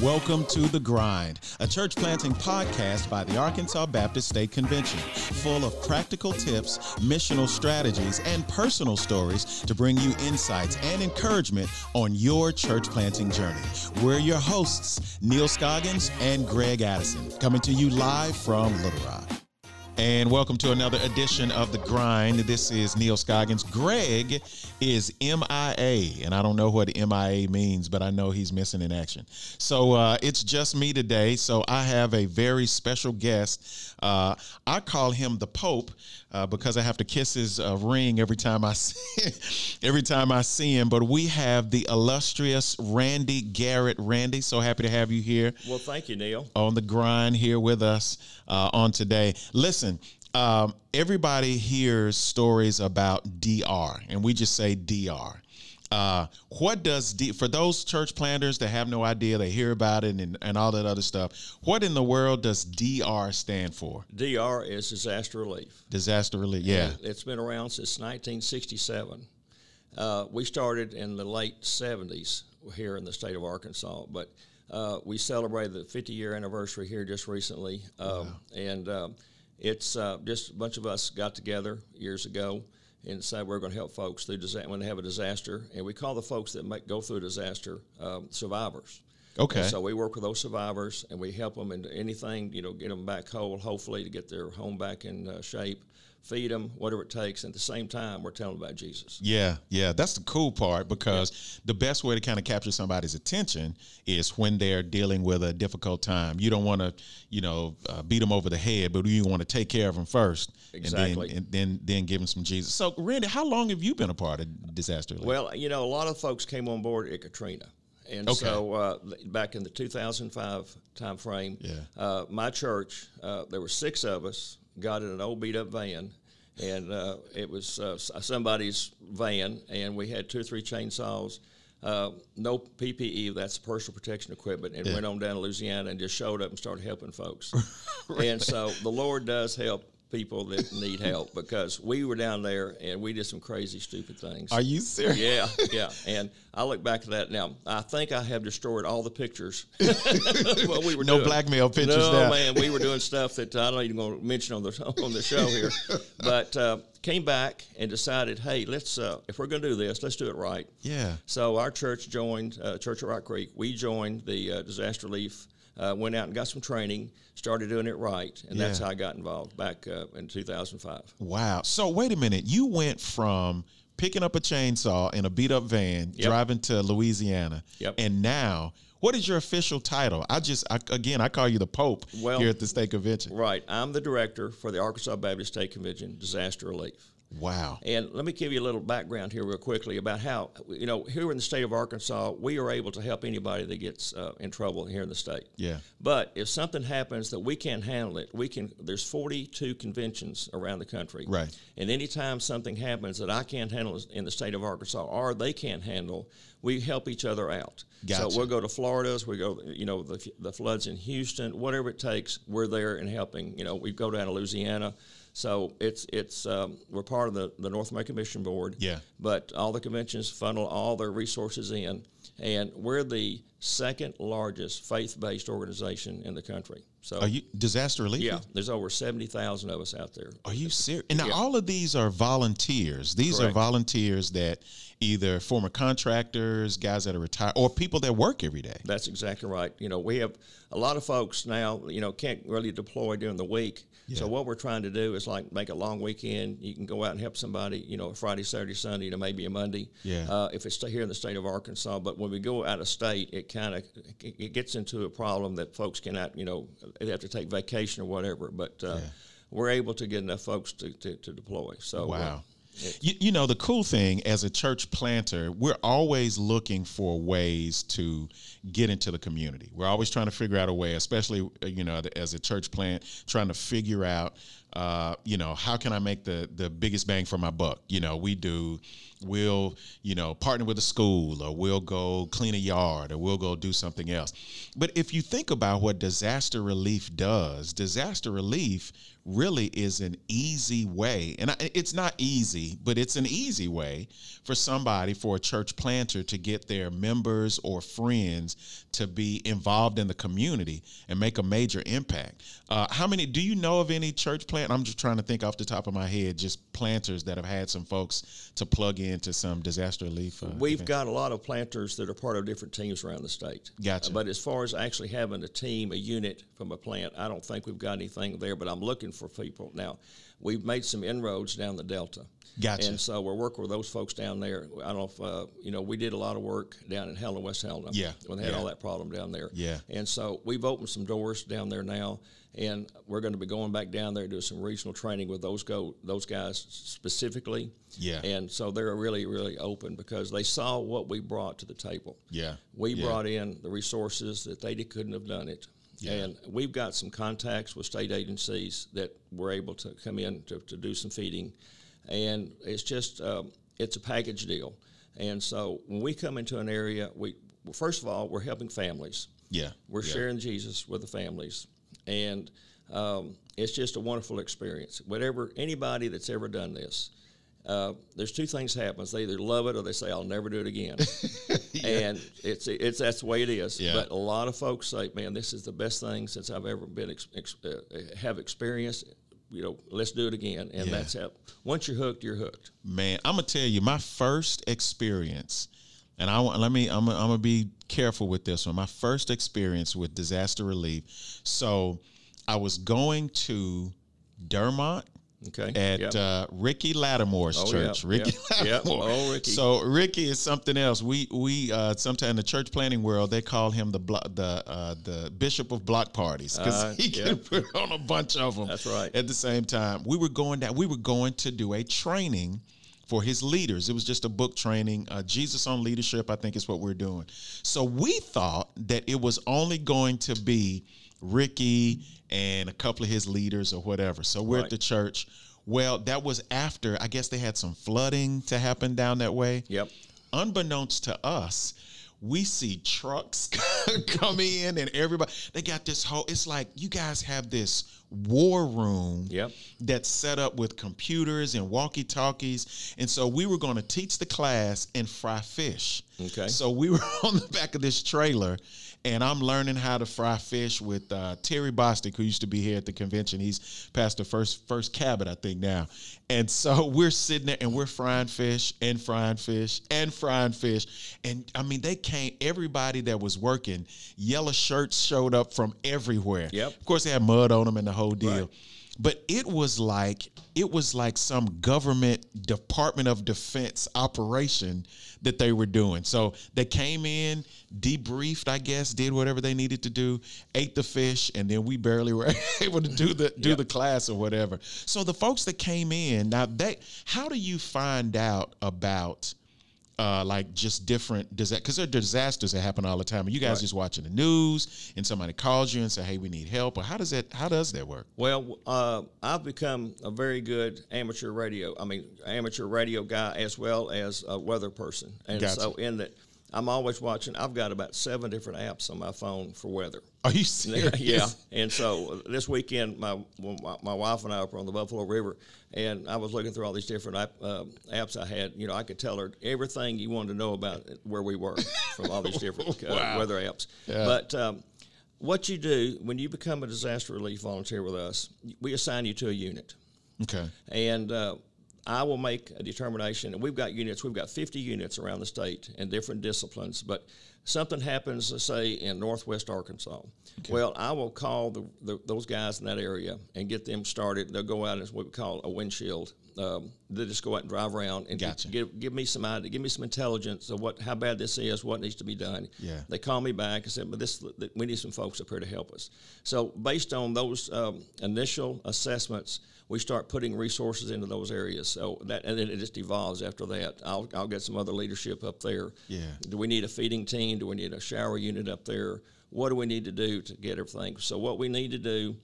Welcome to The Grind, a church planting podcast by the Arkansas Baptist State Convention, full of practical tips, missional strategies, and personal stories to bring you insights and encouragement on your church planting journey. We're your hosts, Neal Scoggins and Greg Addison, coming to you live from Little Rock. And welcome to another edition of The Grind. This is Neal Scoggins. Greg is MIA, and I don't know what MIA means, but I know he's missing in action. So uh, it's just me today. So I have a very special guest. Uh, I call him the Pope uh, because I have to kiss his uh, ring every time I see every time I see him. But we have the illustrious Randy Garrett. Randy, so happy to have you here. Well, thank you, Neal. On the grind here with us uh, on today. Listen, um, everybody hears stories about DR, and we just say DR. Uh, what does D, for those church planters that have no idea, they hear about it and, and all that other stuff. What in the world does DR stand for? DR is disaster relief. Disaster relief, yeah. And it's been around since 1967. Uh, we started in the late 70s here in the state of Arkansas, but uh, we celebrated the 50 year anniversary here just recently. Um, wow. And um, it's uh, just a bunch of us got together years ago and decided we're going to help folks through disaster when they have a disaster. And we call the folks that make, go through a disaster um, survivors. Okay. And so we work with those survivors and we help them into anything, you know, get them back whole, hopefully to get their home back in uh, shape feed them, whatever it takes. And at the same time, we're telling them about Jesus. Yeah, yeah, that's the cool part because yeah. the best way to kind of capture somebody's attention is when they're dealing with a difficult time. You don't want to, you know, uh, beat them over the head, but you want to take care of them first, exactly, and then and then, then give them some Jesus. So, Randy, how long have you been a part of disaster? Relief? Well, you know, a lot of folks came on board at Katrina. And okay. so uh, back in the 2005 time frame, yeah. uh, my church, uh, there were six of us, got in an old beat up van, and uh, it was uh, somebody's van, and we had two or three chainsaws. Uh, no PPE, that's personal protection equipment, and yeah. went on down to Louisiana and just showed up and started helping folks. and so the Lord does help people that need help because we were down there and we did some crazy, stupid things. Are you serious? Yeah, yeah. And I look back at that now. I think I have destroyed all the pictures. what we were no doing. blackmail pictures. No, now. man, we were doing stuff that I don't even going to mention on the on the show here. But uh, came back and decided, hey, let's uh, if we're going to do this, let's do it right. Yeah. So our church joined uh, Church of Rock Creek. We joined the uh, disaster relief uh, went out and got some training, started doing it right, and yeah. that's how I got involved back uh, in 2005. Wow. So wait a minute, you went from picking up a chainsaw in a beat up van, yep. driving to Louisiana, yep. and now what is your official title? I just I, again I call you the Pope well, here at the state convention. Right, I'm the director for the Arkansas Baptist State Convention Disaster Relief. Wow. And let me give you a little background here, real quickly, about how, you know, here in the state of Arkansas, we are able to help anybody that gets uh, in trouble here in the state. Yeah. But if something happens that we can't handle it, we can, there's 42 conventions around the country. Right. And anytime something happens that I can't handle in the state of Arkansas or they can't handle, we help each other out. Gotcha. So we'll go to Florida, we go, you know, the, the floods in Houston, whatever it takes, we're there and helping. You know, we go down to Louisiana so it's it's um, we're part of the, the North American Mission Board. Yeah. But all the conventions funnel all their resources in, and we're the second largest faith based organization in the country. So are you disaster relief? Yeah, there's over seventy thousand of us out there. Are you serious? And now yeah. all of these are volunteers. These Correct. are volunteers that either former contractors, guys that are retired, or people that work every day. That's exactly right. You know, we have a lot of folks now. You know, can't really deploy during the week yeah. So what we're trying to do is like make a long weekend. You can go out and help somebody, you know, Friday, Saturday, Sunday, to maybe a Monday. Yeah. Uh, if it's here in the state of Arkansas, but when we go out of state, it kind of it gets into a problem that folks cannot, you know, they have to take vacation or whatever. But uh, yeah. we're able to get enough folks to, to, to deploy. So uh, wow. You, you, know the cool thing as a church planter we're always looking for ways to get into the community. We're always trying to figure out a way especially uh, you know as a church plant trying to figure out uh, you know, how can I make the the biggest bang for my buck? You know, we do, we'll, you know, partner with a school, or we'll go clean a yard, or we'll go do something else. But if you think about what disaster relief does, disaster relief really is an easy way, and it's not easy, but it's an easy way for somebody, for a church planter, to get their members or friends to be involved in the community and make a major impact. Uh, how many? Do you know of any church plant? I'm just trying to think off the top of my head, just planters that have had some folks to plug into some disaster relief. Uh, We've events. got a lot of planters that are part of different teams around the state. Gotcha. Uh, but as far as actually having a team, a unit from a plant, I don't think we've got anything there. But I'm looking for people now. We've made some inroads down the Delta. Gotcha. And so we're working with those folks down there. I don't know if uh, you know we did a lot of work down in Helena, West Helena. Yeah. When they had yeah. all that problem down there. Yeah. And so we've opened some doors down there now, and we're going to be going back down there to do some regional training with those go those guys specifically. Yeah. And so they're really really open because they saw what we brought to the table. Yeah. We yeah. brought in the resources that they couldn't have done it. Yeah. And we've got some contacts with state agencies that were able to come in to, to do some feeding and it's just um, it's a package deal. And so when we come into an area, we well, first of all we're helping families. Yeah, we're yeah. sharing Jesus with the families, and um, it's just a wonderful experience. Whatever anybody that's ever done this. Uh, there's two things happens. They either love it or they say, "I'll never do it again," yeah. and it's it's that's the way it is. Yeah. But a lot of folks say, "Man, this is the best thing since I've ever been ex- ex- uh, have experienced you know, let's do it again. And yeah. that's how, once you're hooked, you're hooked. Man, I'm going to tell you, my first experience, and I want, let me, I'm, I'm going to be careful with this one. My first experience with disaster relief. So I was going to Dermott Okay. At yep. uh, Ricky Lattimore's oh, church. Yep. Ricky yep. Lattimore. Oh, Ricky. So Ricky is something else. We we uh, sometimes in the church planning world they call him the blo- the uh, the bishop of block parties because uh, he can put on a bunch of them. That's right. At the same time, we were going down. We were going to do a training for his leaders. It was just a book training. Uh, Jesus on leadership, I think, is what we're doing. So we thought that it was only going to be Ricky and a couple of his leaders or whatever. So we're right. at the church. Well, that was after, I guess they had some flooding to happen down that way. Yep. Unbeknownst to us, we see trucks come in and everybody, they got this whole, it's like you guys have this war room yep. that's set up with computers and walkie talkies. And so we were going to teach the class and fry fish. Okay. So we were on the back of this trailer and I'm learning how to fry fish with uh, Terry Bostic, who used to be here at the convention. He's past the first first Cabot, I think now. And so we're sitting there and we're frying fish and frying fish and frying fish. And I mean, they came. Everybody that was working, yellow shirts showed up from everywhere. Yep. Of course, they had mud on them and the whole deal. Right. But it was like it was like some government Department of Defense operation that they were doing. So they came in, debriefed, I guess, did whatever they needed to do, ate the fish, and then we barely were able to do the do yep. the class or whatever. So the folks that came in, now they how do you find out about uh, like just different because there are disasters that happen all the time. And you guys right. just watching the news, and somebody calls you and say, "Hey, we need help." Or how does that how does that work? Well, uh, I've become a very good amateur radio. I mean, amateur radio guy as well as a weather person, and gotcha. so in that. I'm always watching. I've got about seven different apps on my phone for weather. Are you serious? yeah. And so this weekend, my my wife and I were on the Buffalo River, and I was looking through all these different app, uh, apps I had. You know, I could tell her everything you wanted to know about where we were from all these different uh, wow. weather apps. Yeah. But um, what you do when you become a disaster relief volunteer with us, we assign you to a unit. Okay. And uh, I will make a determination, and we've got units, we've got 50 units around the state in different disciplines, but something happens, let's say, in northwest Arkansas. Okay. Well, I will call the, the, those guys in that area and get them started. They'll go out as what we call a windshield. Um, they just go out and drive around and gotcha. give, give me some idea, give me some intelligence of what how bad this is, what needs to be done. Yeah. They call me back and said, "But this we need some folks up here to help us." So based on those um, initial assessments, we start putting resources into those areas. So that and then it just evolves after that. I'll I'll get some other leadership up there. Yeah. Do we need a feeding team? Do we need a shower unit up there? What do we need to do to get everything? So what we need to do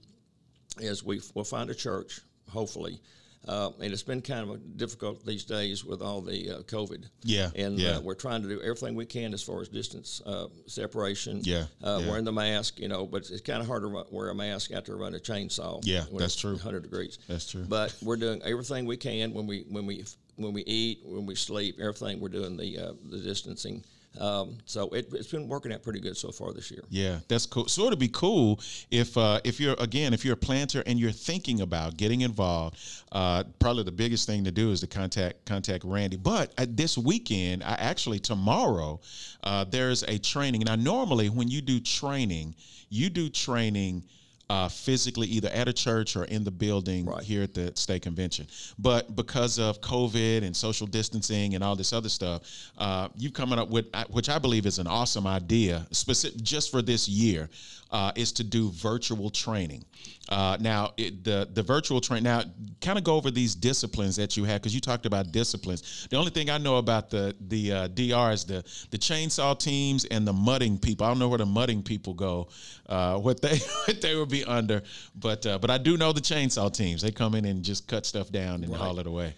is we we'll find a church hopefully. Uh, and it's been kind of difficult these days with all the uh, COVID. Yeah, And yeah. Uh, we're trying to do everything we can as far as distance uh, separation. Yeah, Uh, yeah. Wearing the mask, you know, but it's kind of hard to wear a mask after running a chainsaw. Yeah, when that's true. 100 degrees. That's true. But we're doing everything we can when we when we when we eat, when we sleep, everything. We're doing the uh, the distancing. Um, so it, it's been working out pretty good so far this year. Yeah, that's cool. So it'd be cool if uh, if you're again if you're a planter and you're thinking about getting involved. Uh, probably the biggest thing to do is to contact contact Randy. But uh, this weekend, I actually tomorrow, uh, there's a training. Now normally when you do training, you do training. Uh, physically, either at a church or in the building Right. here at the state convention. But because of COVID and social distancing and all this other stuff, uh, you've coming up with, uh, which I believe is an awesome idea, specific just for this year, uh, is to do virtual training. Uh, now, it, the the virtual train. Now, kind of go over these disciplines that you have because you talked about disciplines. The only thing I know about the the uh, DR is the the chainsaw teams and the mudding people. I don't know where the mudding people go, uh, what they what they would be under, but uh, but I do know the chainsaw teams. They come in and just cut stuff down and haul it away.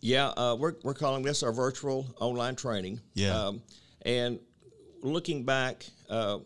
Yeah, uh, we're, we're calling this our virtual online training. Yeah. Um, and looking back, uh,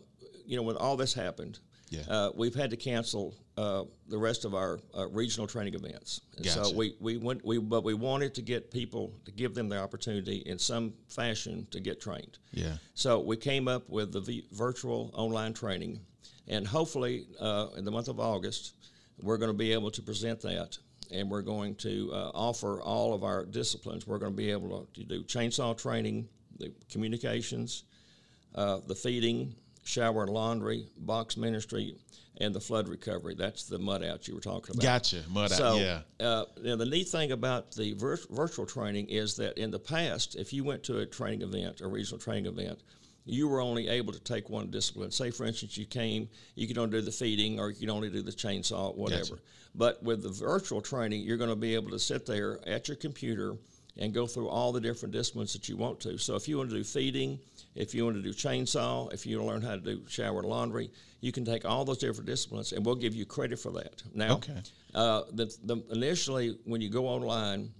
you know, when all this happened, Yeah. uh, we've had to cancel uh, the rest of our uh, regional training events. Gotcha. So we, we went we but we wanted to get people to give them the opportunity in some fashion to get trained. Yeah. So we came up with the v- virtual online training, and hopefully uh, in the month of August, we're going to be able to present that, and we're going to uh, offer all of our disciplines. We're going to be able to do chainsaw training, the communications, uh, the feeding, shower and laundry, box ministry, and the flood recovery. That's the mud out you were talking about. Gotcha. Mud out. So, Yeah. uh, now the neat thing about the vir- virtual training is that in the past, if you went to a training event, a regional training event, you were only able to take one discipline. Say, for instance, you came, you could only do the feeding, or you could only do the chainsaw, whatever. Gotcha. But with the virtual training, you're going to be able to sit there at your computer and go through all the different disciplines that you want to. So if you want to do feeding, if you want to do chainsaw, if you want to learn how to do shower and laundry, you can take all those different disciplines, and we'll give you credit for that. Now, Okay. uh, the, the, initially, when you go online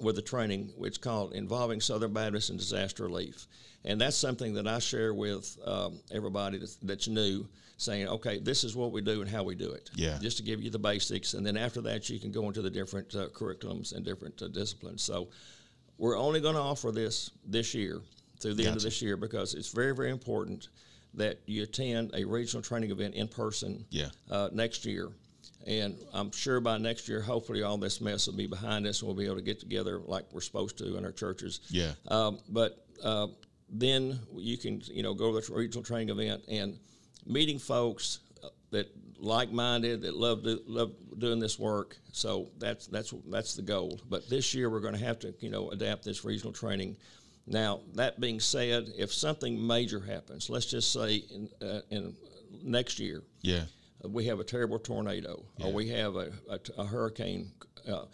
with the training, it's called Involving Southern Baptist and Disaster Relief. And that's something that I share with um, everybody that's, that's new, saying, okay, this is what we do and how we do it. Yeah. Just to give you the basics. And then after that, you can go into the different uh, curriculums and different uh, disciplines. So we're only going to offer this this year through the end of this year because it's very, very important that you attend a regional training event in person Yeah. uh, next year. And I'm sure by next year, hopefully, all this mess will be behind us and we'll be able to get together like we're supposed to in our churches. Yeah. Um, but uh, then you can, you know, go to the regional training event and meeting folks uh, that like-minded that love do, love doing this work. So that's that's that's the goal. But this year we're going to have to, you know, adapt this regional training. Now that being said, if something major happens, let's just say in, uh, in next year, Yeah. We have a terrible tornado or we have a, a, a hurricane, uh,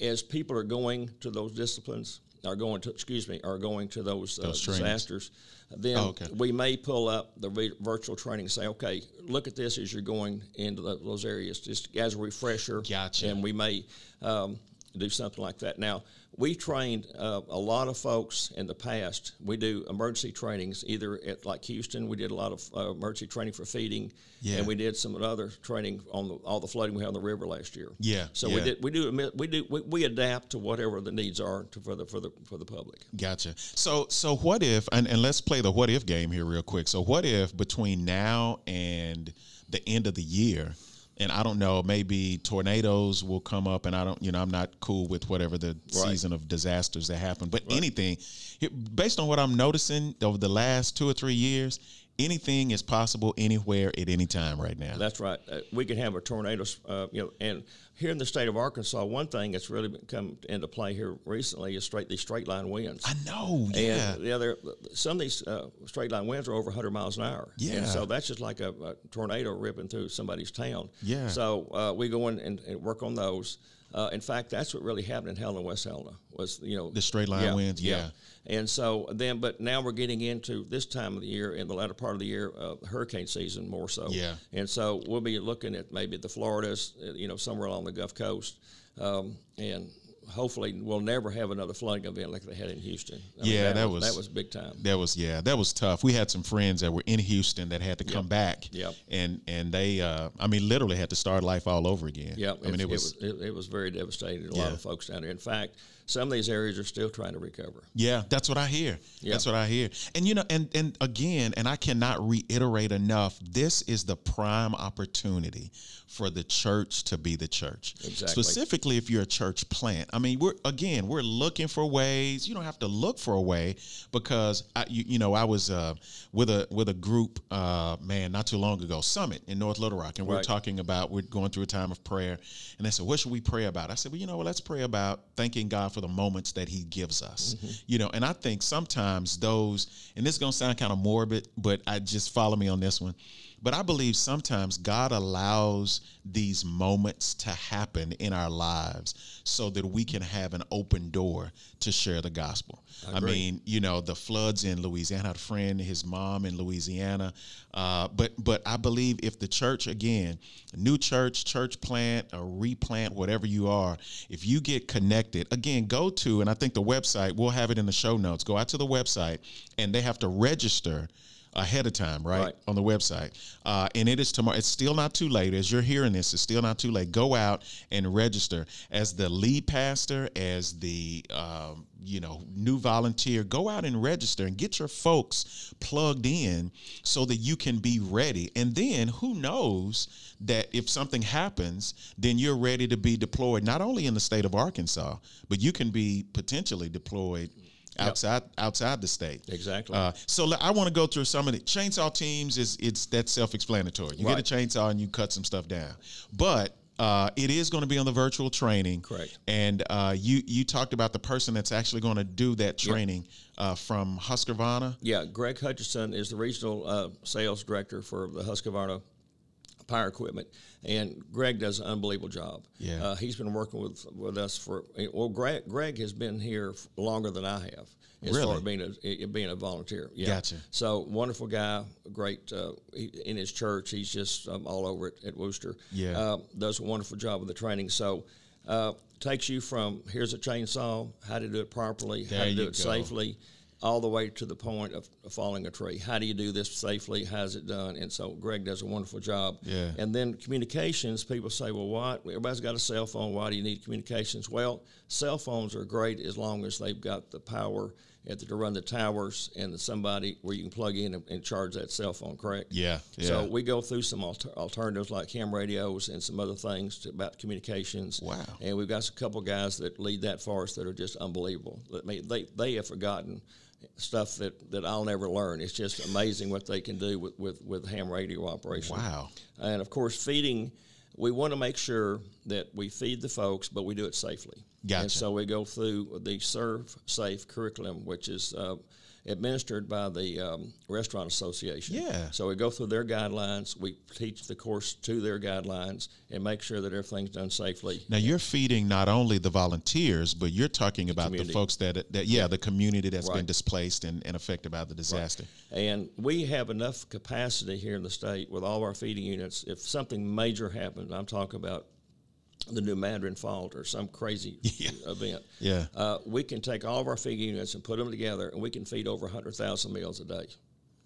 as people are going to those disciplines, are going to, excuse me, are going to those, uh, Those disasters, then Oh, okay. we may pull up the vi- virtual training and say, okay, look at this as you're going into tho- those areas, just as a refresher. Gotcha. And we may um, do something like that. Now, we trained uh, a lot of folks in the past. We do emergency trainings, either at like Houston, we did a lot of uh, emergency training for feeding, Yeah. and we did some other training on the, all the flooding we had on the river last year. Yeah, So yeah. we did we do we do we, we adapt to whatever the needs are to, for the for the for the public. Gotcha. So so what if and, and let's play the what if game here real quick. So what if between now and the end of the year, and I don't know, maybe tornadoes will come up and I don't you know, I'm not cool with whatever the season of disasters that happen. But anything based on what I'm noticing over the last two or three years, anything is possible anywhere at any time right now. That's right. Uh, we can have a tornado, uh, you know, and here in the state of Arkansas, one thing that's really come into play here recently is straight these straight line winds. I know, yeah. And yeah, there some of these uh, straight line winds are over 100 miles an hour. Yeah. And so that's just like a, a tornado ripping through somebody's town. Yeah. So uh, we go in and, and work on those. Uh, in fact, that's what really happened in Helena, West Helena, was you know The straight line winds, yeah. And so then, but now we're getting into this time of the year, in the latter part of the year, uh, hurricane season more so. Yeah. And so we'll be looking at maybe the Floridas, uh, you know, somewhere along the Gulf Coast, um, and hopefully we'll never have another flooding event like they had in Houston. I mean, Yeah, that was- that was big time. That was yeah, that was tough. We had some friends that were in Houston that had to come back. Yep. And and they uh I mean literally had to start life all over again. Yeah, I mean it was, it was it, it was very devastating. to A lot of folks down there. In fact, some of these areas are still trying to recover. Yeah, that's what I hear. Yeah. That's what I hear. And you know, and and again, and I cannot reiterate enough, this is the prime opportunity for the church to be the church. Exactly. Specifically if you're a church plant. I mean, we're again, we're looking for ways. You don't have to look for a way because I you, you know, I was uh with a with a group uh man not too long ago, Summit in North Little Rock, and we we're talking about we're going through a time of prayer. And they said, What should we pray about? I said, Well, you know what, let's pray about thanking God for the moments that He gives us. Mm-hmm. You know, and I think sometimes those, and this is gonna sound kind of morbid, but I just follow me on this one. But I believe sometimes God allows these moments to happen in our lives so that we can have an open door to share the gospel. I, agree. mean, you know, the floods in Louisiana, I had a friend, his mom in Louisiana. Uh, but but I believe if the church again, new church, church plant, or replant, whatever you are, if you get connected, again, go to and I think the website, we'll have it in the show notes. Go out to the website and they have to register ahead of time, right, Right. on the website. Uh, and it is tomorrow. It's still not too late. As you're hearing this, it's still not too late. Go out and register as the lead pastor, as the um, you know new volunteer. Go out and register and get your folks plugged in so that you can be ready. And then who knows that if something happens, then you're ready to be deployed not only in the state of Arkansas, but you can be potentially deployed outside outside the state. Exactly. Uh, so I want to go through some of the chainsaw teams. Is it's that's self-explanatory. You Right. get a chainsaw and you cut some stuff down, but. Uh, it is going to be on the virtual training, Correct. And uh, you you talked about the person that's actually going to do that training uh, from Husqvarna. Yeah, Greg Hutchison is the regional uh, sales director for the Husqvarna Power Equipment, and Greg does an unbelievable job. Yeah. uh, he's been working with with us for well. Greg, Greg has been here longer than I have. As Really? far as being a being a volunteer, yeah. Gotcha. So wonderful guy, great uh, he, in his church. He's just um, all over it at Wooster. Yeah. uh, does a wonderful job with the training. So uh, takes you from here's a chainsaw, how to do it properly, how to do it go. safely, all the way to the point of falling a tree. How do you do this safely? How's it done? And so Greg does a wonderful job. Yeah. And then communications, people say, well, what? Everybody's got a cell phone. Why do you need communications? Well, cell phones are great as long as they've got the power to run the towers and somebody where you can plug in and, and charge that cell phone, correct? Yeah, yeah. So we go through some alter- alternatives like ham radios and some other things to, about communications. Wow. And we've got a couple guys that lead that for us that are just unbelievable. I mean, they, they have forgotten stuff that, that I'll never learn. It's just amazing what they can do with, with, with ham radio operation. Wow. And of course, feeding, we want to make sure that we feed the folks, but we do it safely. Gotcha. And so we go through the Serve Safe curriculum, which is uh, administered by the um, Restaurant Association. Yeah. So we go through their guidelines, we teach the course to their guidelines, and make sure that everything's done safely. Now you're feeding not only the volunteers, but you're talking about the folks that that yeah, the community that's been displaced and, and affected by the disaster. And we have enough capacity here in the state with all our feeding units. If something major happens, I'm talking about the new Madrid fault or some crazy Yeah. event. Yeah. Uh, we can take all of our feeding units and put them together, and we can feed over 100,000 meals a day.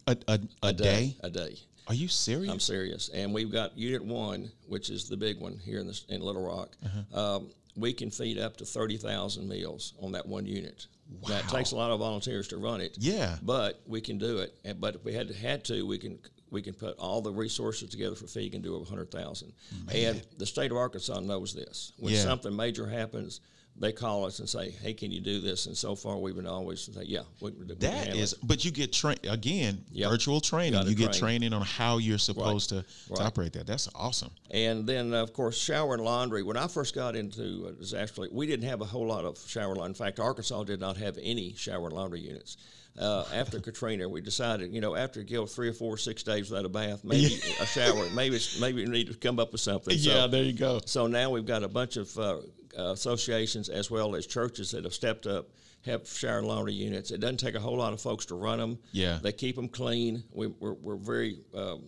A, a, a, day? A day. Are you serious? I'm serious. And we've got Unit One, which is the big one here in the, in Little Rock. Uh-huh. Um, we can feed up to thirty thousand meals on that one unit. Now it takes a lot of volunteers to run it. Yeah. But we can do it. And, but if we had to, had to, we can we can put all the resources together for feeding and do over hundred thousand. Mm-hmm. And the state of Arkansas knows this. When Yeah. something major happens. They call us and say, "Hey, can you do this?" And so far, we've been always say, "Yeah, we, we That is, it." but you get trained again. Yep. Virtual training. Gotta You get train. training on how you're supposed to, to Right. operate that. That's awesome. And then, of course, shower and laundry. When I first got into uh, disaster, relief, we didn't have a whole lot of shower laundry. In fact, Arkansas did not have any shower and laundry units. Uh, after Katrina, we decided, you know, after you go three or four, six days without a bath, maybe a shower, maybe maybe we need to come up with something. So, there you go. so now we've got a bunch of uh, uh, associations as well as churches that have stepped up have shower and laundry units. It doesn't take a whole lot of folks to run them. Yeah. They keep them clean. We, we're, we're very um,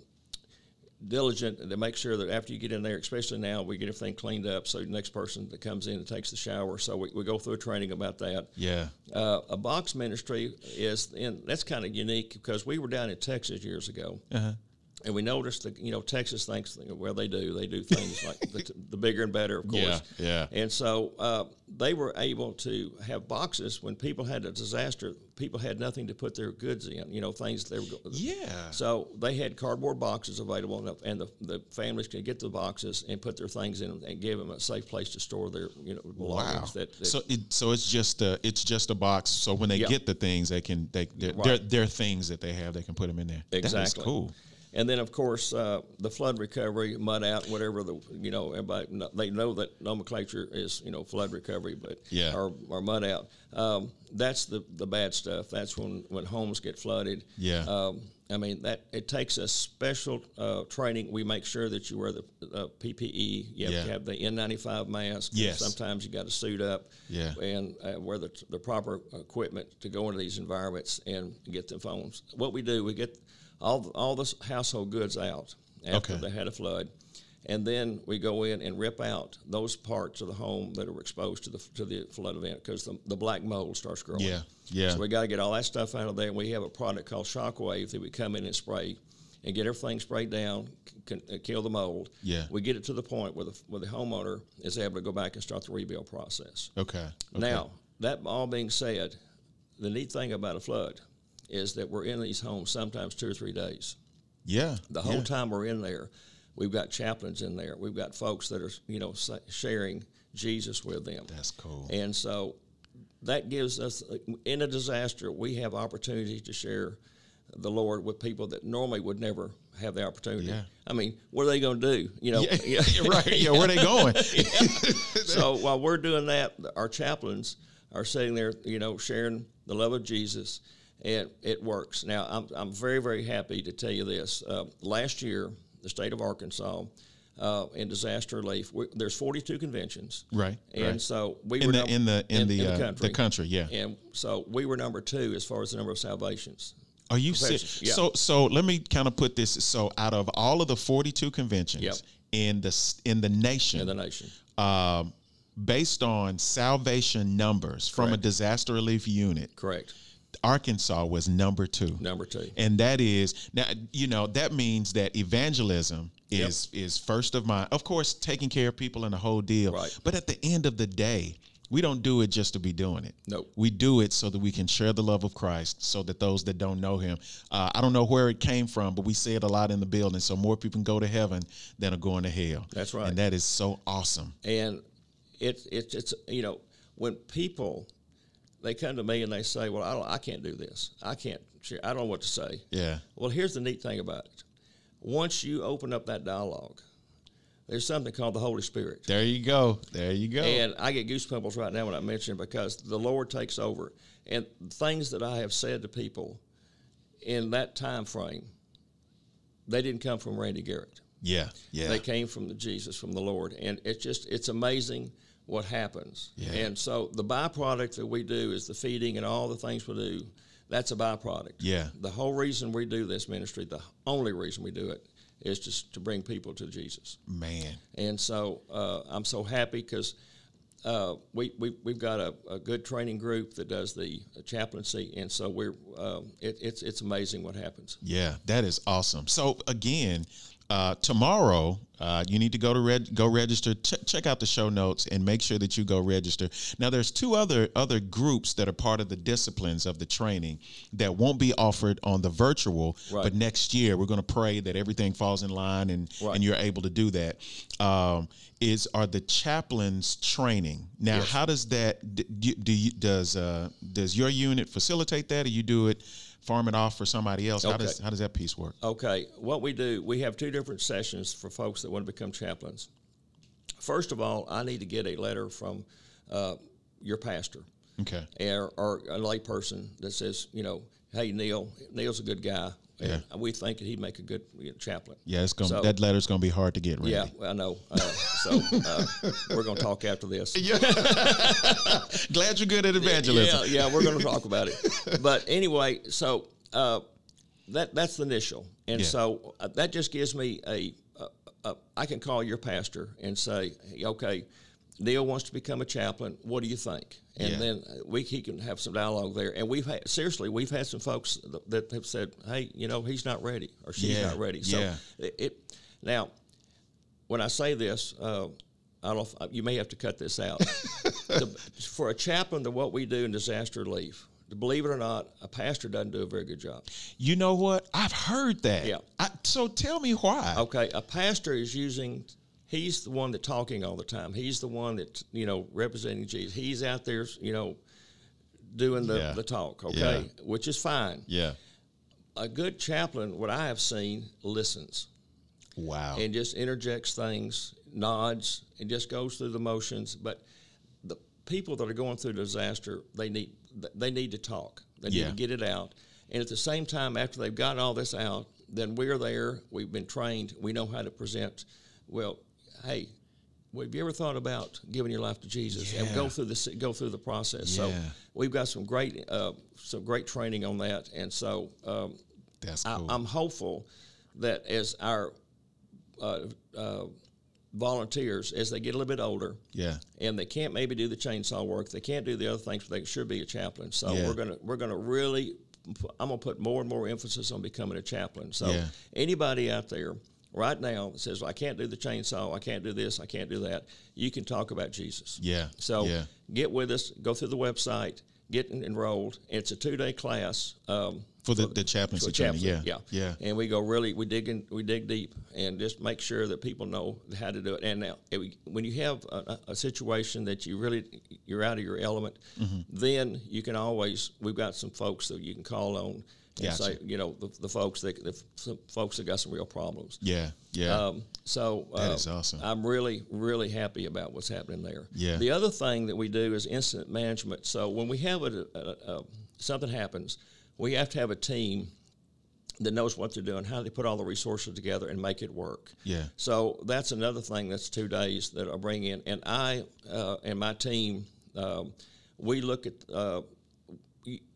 diligent to make sure that after you get in there, especially now, we get everything cleaned up so the next person that comes in and takes the shower. So we, we go through a training about that. Yeah. Uh, a box ministry is, and that's kind of unique because we were down in Texas years ago. Uh-huh. And we noticed that you know Texas thinks well they do they do things like the, the bigger and better of course Yeah, yeah. and so uh, they were able to have boxes when people had a disaster people had nothing to put their goods in you know things they were Yeah. so they had cardboard boxes available, and the, and the, the families could get the boxes and put their things in them and give them a safe place to store their you know belongings. That, that so it, so it's just a it's just a box. So when they Yeah. get the things, they can they they're, Right. they're, they're things that they have. They can put them in there. Exactly. cool. And then, of course, uh, the flood recovery, mud out, whatever the you know, everybody they know that nomenclature is you know flood recovery, but Yeah. or, or mud out. Um, that's the the bad stuff. That's when when homes get flooded. Yeah. Um, I mean that it takes a special uh, training. We make sure that you wear the uh, PPE. You have Yeah. to have the N95 mask. Yes. Sometimes you got to suit up. Yeah. And uh, wear the, the proper equipment to go into these environments and get the phones. What we do, we get all all this household goods out after Okay. they had a flood, and then we go in and rip out those parts of the home that are exposed to the to the flood event because the, the black mold starts growing. Yeah, yeah. So we got to get all that stuff out of there. We have a product called Shockwave that we come in and spray. And get everything sprayed down, c- c- uh, kill the mold. Yeah. We get it to the point where the, where the homeowner is able to go back and start the rebuild process. Okay. okay. Now, that all being said, the neat thing about a flood is that we're in these homes sometimes two or three days. Yeah. The whole yeah. time we're in there, we've got chaplains in there. We've got folks that are, you know, sharing Jesus with them. That's cool. And so that gives us, in a disaster, we have opportunity to share the Lord with people that normally would never have the opportunity. Yeah. I mean, what are they going to do? You know, yeah, right. Yeah. Where are they going? so while we're doing that, our chaplains are sitting there, you know, sharing the love of Jesus, and it works. Now, I'm, I'm very, very happy to tell you this. Uh, last year, the state of Arkansas, uh, in disaster relief, we, there's 42 conventions, Right, And right. so we in were the num- in the in, the, uh, country. the country. Yeah. and so we were number two as far as the number of salvations. Are you serious? yeah. So so let me kind of put this. So out of all of the forty two conventions Yep. in the in the nation, in the nation. um, based on salvation numbers from a disaster relief unit, Correct. Arkansas was number two. Number two. And that is now you know that means that evangelism is is first of mind. Of course, taking care of people and the whole deal. Right. But at the end of the day, we don't do it just to be doing it. Nope. We do it so that we can share the love of Christ, so that those that don't know Him, uh, I don't know where it came from, but we say it a lot in the building. So more people can go to heaven than are going to hell. That's right. And that is so awesome. And it's it's it's, you know, when people, they come to me and they say, well, I, don't, I can't do this. I can't. I don't know what to say. Yeah. Well, here's the neat thing about it. Once you open up that dialogue, there's something called the Holy Spirit. There you go. There you go. And I get goosebumps right now when I mention it because the Lord takes over. And things that I have said to people in that time frame, they didn't come from Randy Garrett. yeah. Yeah. They came from the Jesus, from the Lord, and it's just it's amazing what happens. Yeah. And so the byproduct that we do is the feeding and all the things we do. That's a byproduct. Yeah. The whole reason we do this ministry, the only reason we do it, is just to bring people to Jesus. Man. And so uh, I'm so happy because uh, we, we, we've got a, a good training group that does the chaplaincy, and so we're um, it, it's it's amazing what happens. Yeah, that is awesome. So again, uh, tomorrow uh, you need to go to reg- go register. Ch- check out the show notes and make sure that you go register. Now, there's two other other groups that are part of the disciplines of the training that won't be offered on the virtual, Right. but next year we're going to pray that everything falls in line and Right. and you're able to do that. Um, is are the chaplains training now? Yes. How does that do? do you, does uh, does your unit facilitate that, or you do it? Farm it off for somebody else. How does how does that piece work? Okay, what we do, we have two different sessions for folks that want to become chaplains. First of all, I need to get a letter from uh, your pastor. Okay. or, or a layperson that says, you know, hey Neal, Neal's a good guy, and we think that he'd make a good chaplain. Yeah, it's gonna So- that letter's gonna be hard to get. Randy. Yeah, I know. Uh, so uh, we're going to talk after this. Yeah. Glad you're good at evangelism. Yeah, yeah, we're going to talk about it. But anyway, so uh, that that's the initial, and Yeah. so uh, that just gives me a, a, a. I can call your pastor and say, hey, okay, Neal wants to become a chaplain. What do you think? And Yeah. then we he can have some dialogue there. And we've had seriously, we've had some folks that- have said, hey, you know, he's not ready or she's Yeah, not ready. So yeah. it, it now when I say this, uh, I don't know if, you may have to cut this out. the, for a chaplain, to what we do in disaster relief, believe it or not, a pastor doesn't do a very good job. You know what? I've heard that. Yeah. I, so tell me why. Okay, a pastor is using. He's the one that talking all the time. He's the one that you know representing Jesus. He's out there, you know, doing the, Yeah. the talk. Okay, Yeah. which is fine. Yeah. A good chaplain, what I have seen, listens. Wow. and just interjects things, nods, and just goes through the motions. But the people that are going through disaster, they need they need to talk. They need Yeah. to get it out. And at the same time, after they've gotten all this out, then we're there. We've been trained. We know how to present. Well, hey, have you ever thought about giving your life to Jesus and go through the go through the process? So we've got some great uh, some great training on that, and so um, That's I, cool. I'm hopeful that as our uh, uh, volunteers, as they get a little bit older, yeah. and they can't maybe do the chainsaw work, they can't do the other things, but they should be a chaplain. So Yeah. we're gonna we're gonna really, I'm gonna put more and more emphasis on becoming a chaplain. So Yeah. anybody out there right now says, I can't do the chainsaw, I can't do this, I can't do that, you can talk about Jesus. Yeah. So yeah. get with us, go through the website, get enrolled. It's a two day class. Um, For the, the chaplaincy chaplain, Yeah. yeah, Yeah. And we go really, we dig in, we dig deep, and just make sure that people know how to do it. And now, we- when you have a, a- a situation that you really you're out of your element, Mm-hmm. then you can always. We've got some folks that you can call on and Gotcha. say, you know, the, the folks that the folks that got some real problems. Yeah. Yeah. Um, so That uh, is awesome. I'm really, really happy about what's happening there. Yeah. The other thing that we do is incident management. So when we have a, a, a something happens, we have to have a team that knows what they're doing, how they put all the resources together and make it work. Yeah. So that's another thing. That's two days that I bring in, and I uh, and my team, um, we look at. Uh,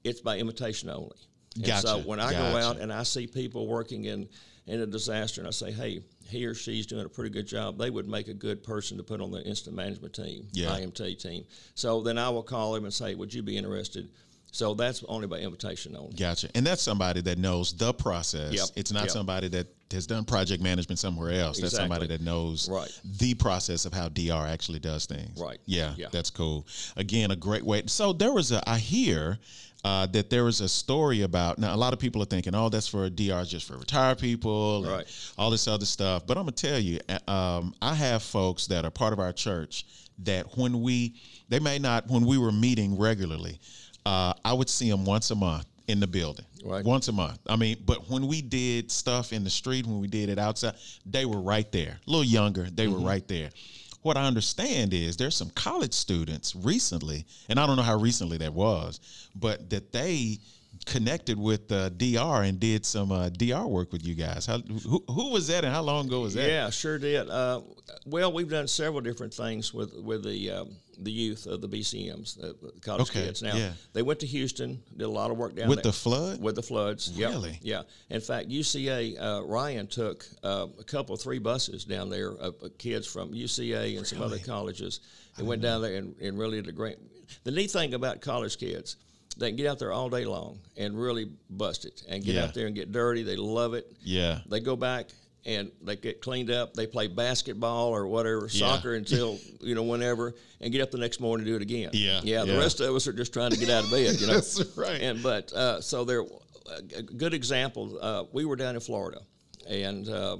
it's by invitation only. And so when I go out and I see people working in in a disaster, and I say, "Hey, he or she's doing a pretty good job," they would make a good person to put on the incident management team, Yeah. IMT team. So then I will call them and say, "Would you be interested?" So that's only by invitation only. Gotcha. And that's somebody that knows the process. Yep, It's not yep. somebody that has done project management somewhere else. That's somebody that knows Right. the process of how DR actually does things. Right. Yeah, Yeah. That's cool. Again, a great way. So there was a, I hear uh, that there was a story about, now a lot of people are thinking, oh, that's for DR, just for retired people, and Right. all this other stuff. But I'm going to tell you, um, I have folks that are part of our church that when we, they may not, when we were meeting regularly, uh, I would see them once a month in the building. Right. Once a month. I mean, but when we did stuff in the street, when we did it outside, they were right there. A little younger, they were right there. What I understand is there's some college students recently, and I don't know how recently that was, but that they connected with uh, DR and did some uh, DR work with you guys. How, who, who was that, and how long ago was that? Yeah, sure did. Uh, well, we've done several different things with with the um, the youth of the BCMs, the the college Okay, kids. Now yeah. they went to Houston, did a lot of work down With there the flood? With the floods, Yep, Really? Yeah. In fact, UCA uh, Ryan took uh, a couple, three buses down there of uh, kids from UCA and some other colleges, and went down there and, and really did a great. The neat thing about college kids. They can get out there all day long and really bust it and get Yeah. out there and get dirty. They love it. Yeah. They go back and they get cleaned up. They play basketball or whatever, Yeah. soccer until you know whenever, and get up the next morning and do it again. Yeah, yeah. The yeah. rest of us are just trying to get out of bed. You know, That's right. And but uh, so there, a good example. Uh, we were down in Florida, and uh,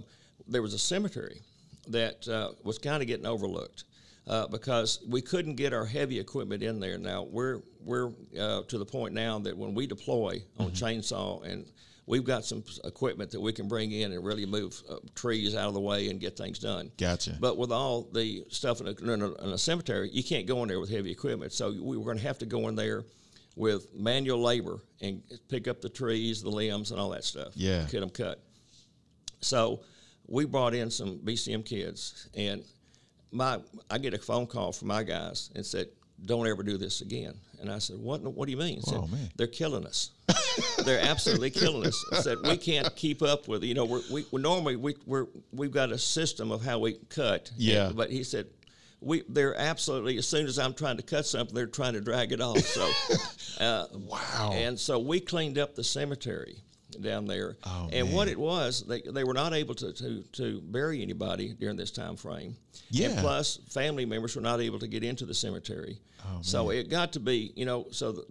there was a cemetery that uh, was kind of getting overlooked. Uh, because we couldn't get our heavy equipment in there. Now we're we're uh, to the point now that when we deploy on Mm-hmm. chainsaw and we've got some equipment that we can bring in and really move uh, trees out of the way and get things done. Gotcha. But with all the stuff in a, in a, in a cemetery, you can't go in there with heavy equipment. So we were going to have to go in there with manual labor and pick up the trees, the limbs, and all that stuff. Yeah. Get them cut. So we brought in some BCM kids, and my I get a phone call from my guys and said, "Don't ever do this again." And I said, "What? What do you mean?" He said, Oh, man. "They're killing us. They're absolutely killing us." I said, "We can't keep up with you know we're, we we normally we we're we've got a system of how we cut. Yeah. but he said." We, they're absolutely as soon as I'm trying to cut something, they're trying to drag it off. So, uh, Wow. and so we cleaned up the cemetery down there. Oh, and what it was, they, they were not able to, to, to bury anybody during this time frame. Yeah. And plus, family members were not able to get into the cemetery. Oh, so it got to be, you know, so the,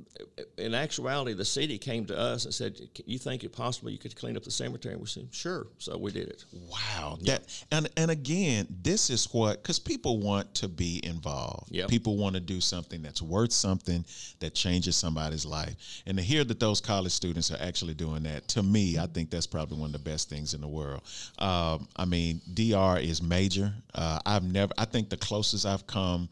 in actuality, the city came to us and said, "You think it possible you could clean up the cemetery?" And we said, "Sure." So we did it. Wow. That and and again, this is what because people want to be involved. Yep. People want to do something that's worth something that changes somebody's life. And to hear that those college students are actually doing that, to me, I think that's probably one of the best things in the world. Um, I mean, DR is major. Uh, I've never. I think the closest I've come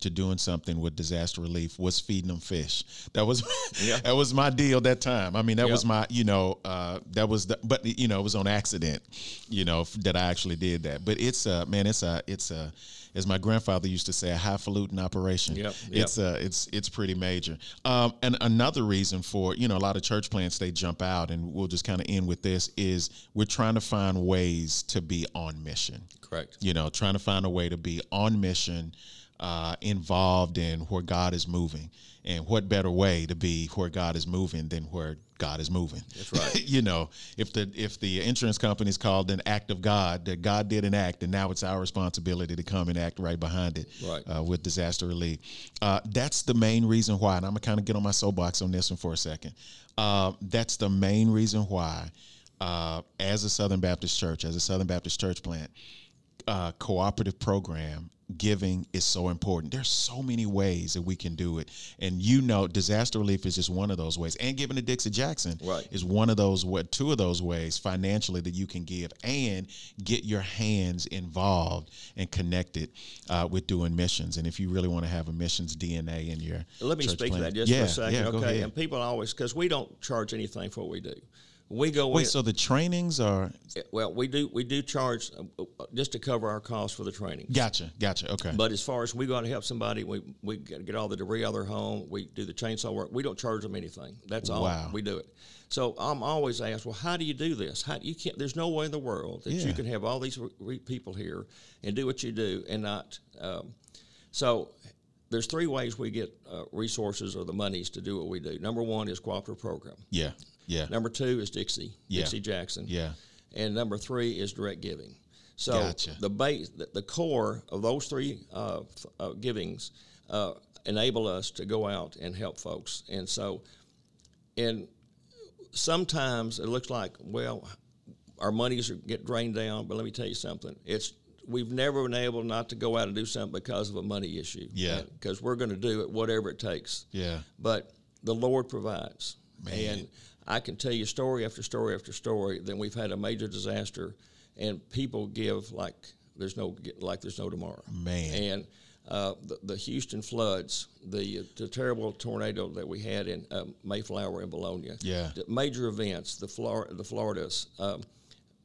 to doing something with disaster relief was feeding them fish. That was Yeah. that was my deal that time. I mean, that Yep. was my you know uh, that was the, but you know it was on accident, you know that I actually did that. But it's a man, it's a it's a as my grandfather used to say, a highfalutin operation. Yep, It's uh it's it's pretty major. Um, and another reason for you know a lot of church plants they jump out, and we'll just kind of end with this is we're trying to find ways to be on mission Correct. you know, trying to find a way to be on mission, uh, involved in where God is moving. And what better way to be where God is moving than where God is moving? That's right. you know, if the if the insurance company is called an act of God, that God did an act, and now it's our responsibility to come and act right behind it Right. uh, with disaster relief. Uh, that's the main reason why, and I'm gonna kind of get on my soapbox on this one for a second. Uh, that's the main reason why, uh, as a Southern Baptist church, as a Southern Baptist church plant, uh, cooperative program giving is so important there's so many ways that we can do it and you know disaster relief is just one of those ways and giving to dixie jackson Right. is one of those what two of those ways financially that you can give and get your hands involved and connected uh, with doing missions and if you really want to have a missions dna in your Let me speak to that just yeah, for a second, yeah, okay? And people always, because we don't charge anything for what we do. We go wait in, so the trainings are well, we do we do charge uh, uh, just to cover our costs for the training. gotcha gotcha okay But as far as we go out and help somebody, we we get get all the debris out of their home. We do the chainsaw work. We don't charge them anything. That's all. Wow. We do it. So I'm always asked, well, how do you do this? How you can't? There's no way in the world that Yeah. you can have all these re- re- people here and do what you do and not. Um, so there's three ways we get uh, resources or the monies to do what we do. Number one is cooperative program. yeah yeah Number two is Dixie, Yeah. Dixie Jackson. yeah And number three is direct giving. So Gotcha. the base, the, the core of those three uh, f- uh, givings uh, enable us to go out and help folks. And so, and sometimes it looks like, well, our monies get drained down. But let me tell you something. It's we've never been able not to go out and do something because of a money issue. Yeah. Because we're going to do it whatever it takes yeah but the Lord provides. Man. And I can tell you story after story after story. Then we've had a major disaster, and people give like there's no like there's no tomorrow. Man. And uh, the, the Houston floods, the, the terrible tornado that we had in uh, Mayflower and Vilonia, Yeah. the major events, the Flor- the Floridas, um,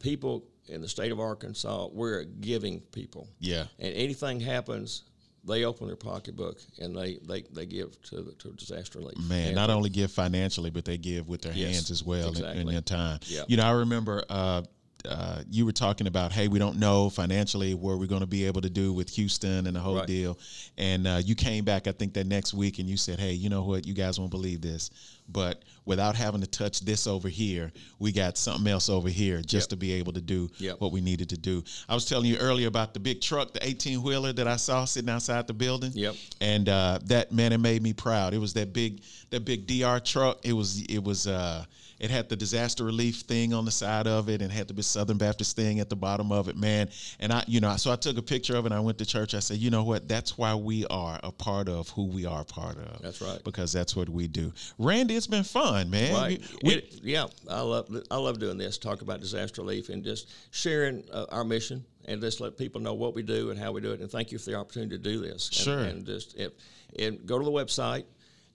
people in the state of Arkansas, we're giving people yeah and anything happens, they open their pocketbook and they, they, they give to the, to disaster relief. Man, And- not only give financially, but they give with their Yes, hands as well exactly. their time. Yeah. You know, I remember uh, uh, you were talking about, hey, we don't know financially what we're going to be able to do with Houston and the whole Right. deal. And uh, you came back, I think, that next week, and you said, hey, you know what? You guys won't believe this. But without having to touch this over here, we got something else over here just Yep. to be able to do Yep. what we needed to do. I was telling you earlier about the big truck, the 18 wheeler that I saw sitting outside the building. Yep. And uh, that man, it made me proud. It was that big, that big DR truck. It was, it was, uh, it had the disaster relief thing on the side of it, and had the Southern Baptist thing at the bottom of it, man. And I, you know, so I took a picture of it. and I went to church. I said, you know what? That's why we are a part of who we are a part of. That's right. Because that's what we do. Randy, it's been fun, man. Right. We- It- yeah, I love I love doing this. Talk about disaster relief and just sharing uh, our mission and just let people know what we do and how we do it. And thank you for the opportunity to do this. And- Sure. And, just if, and go to the website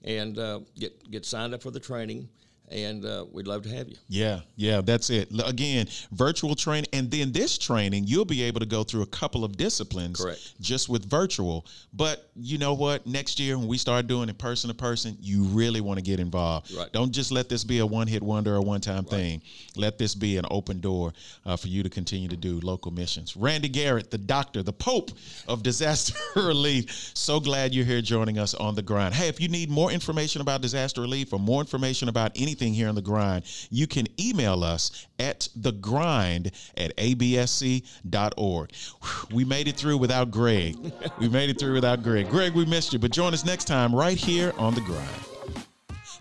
and uh, get get signed up for the training. And uh, we'd love to have you. Yeah, yeah, that's it. Again, virtual training, and then this training, you'll be able to go through a couple of disciplines Correct. just with virtual. But you know what? Next year, when we start doing it person to person, you really want to get involved. Right. Don't just let this be a one hit wonder or one time thing. Let this be an open door uh, for you to continue to do local missions. Randy Garrett, the doctor, the pope of disaster relief. So glad you're here joining us on the grind. Hey, if you need more information about disaster relief or more information about anything here on the grind, you can email us at the grind at absc.org. We made it through without Greg. we made it through without Greg. Greg, we missed you, but join us next time right here on the grind.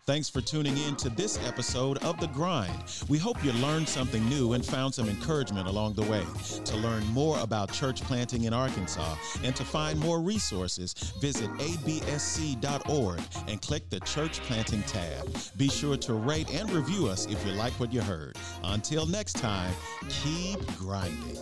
Thanks for tuning in to this episode of The Grind. We hope you learned something new and found some encouragement along the way. To learn more about church planting in Arkansas and to find more resources, visit absc.org and click the Church Planting tab. Be sure to rate and review us if you like what you heard. Until next time, keep grinding.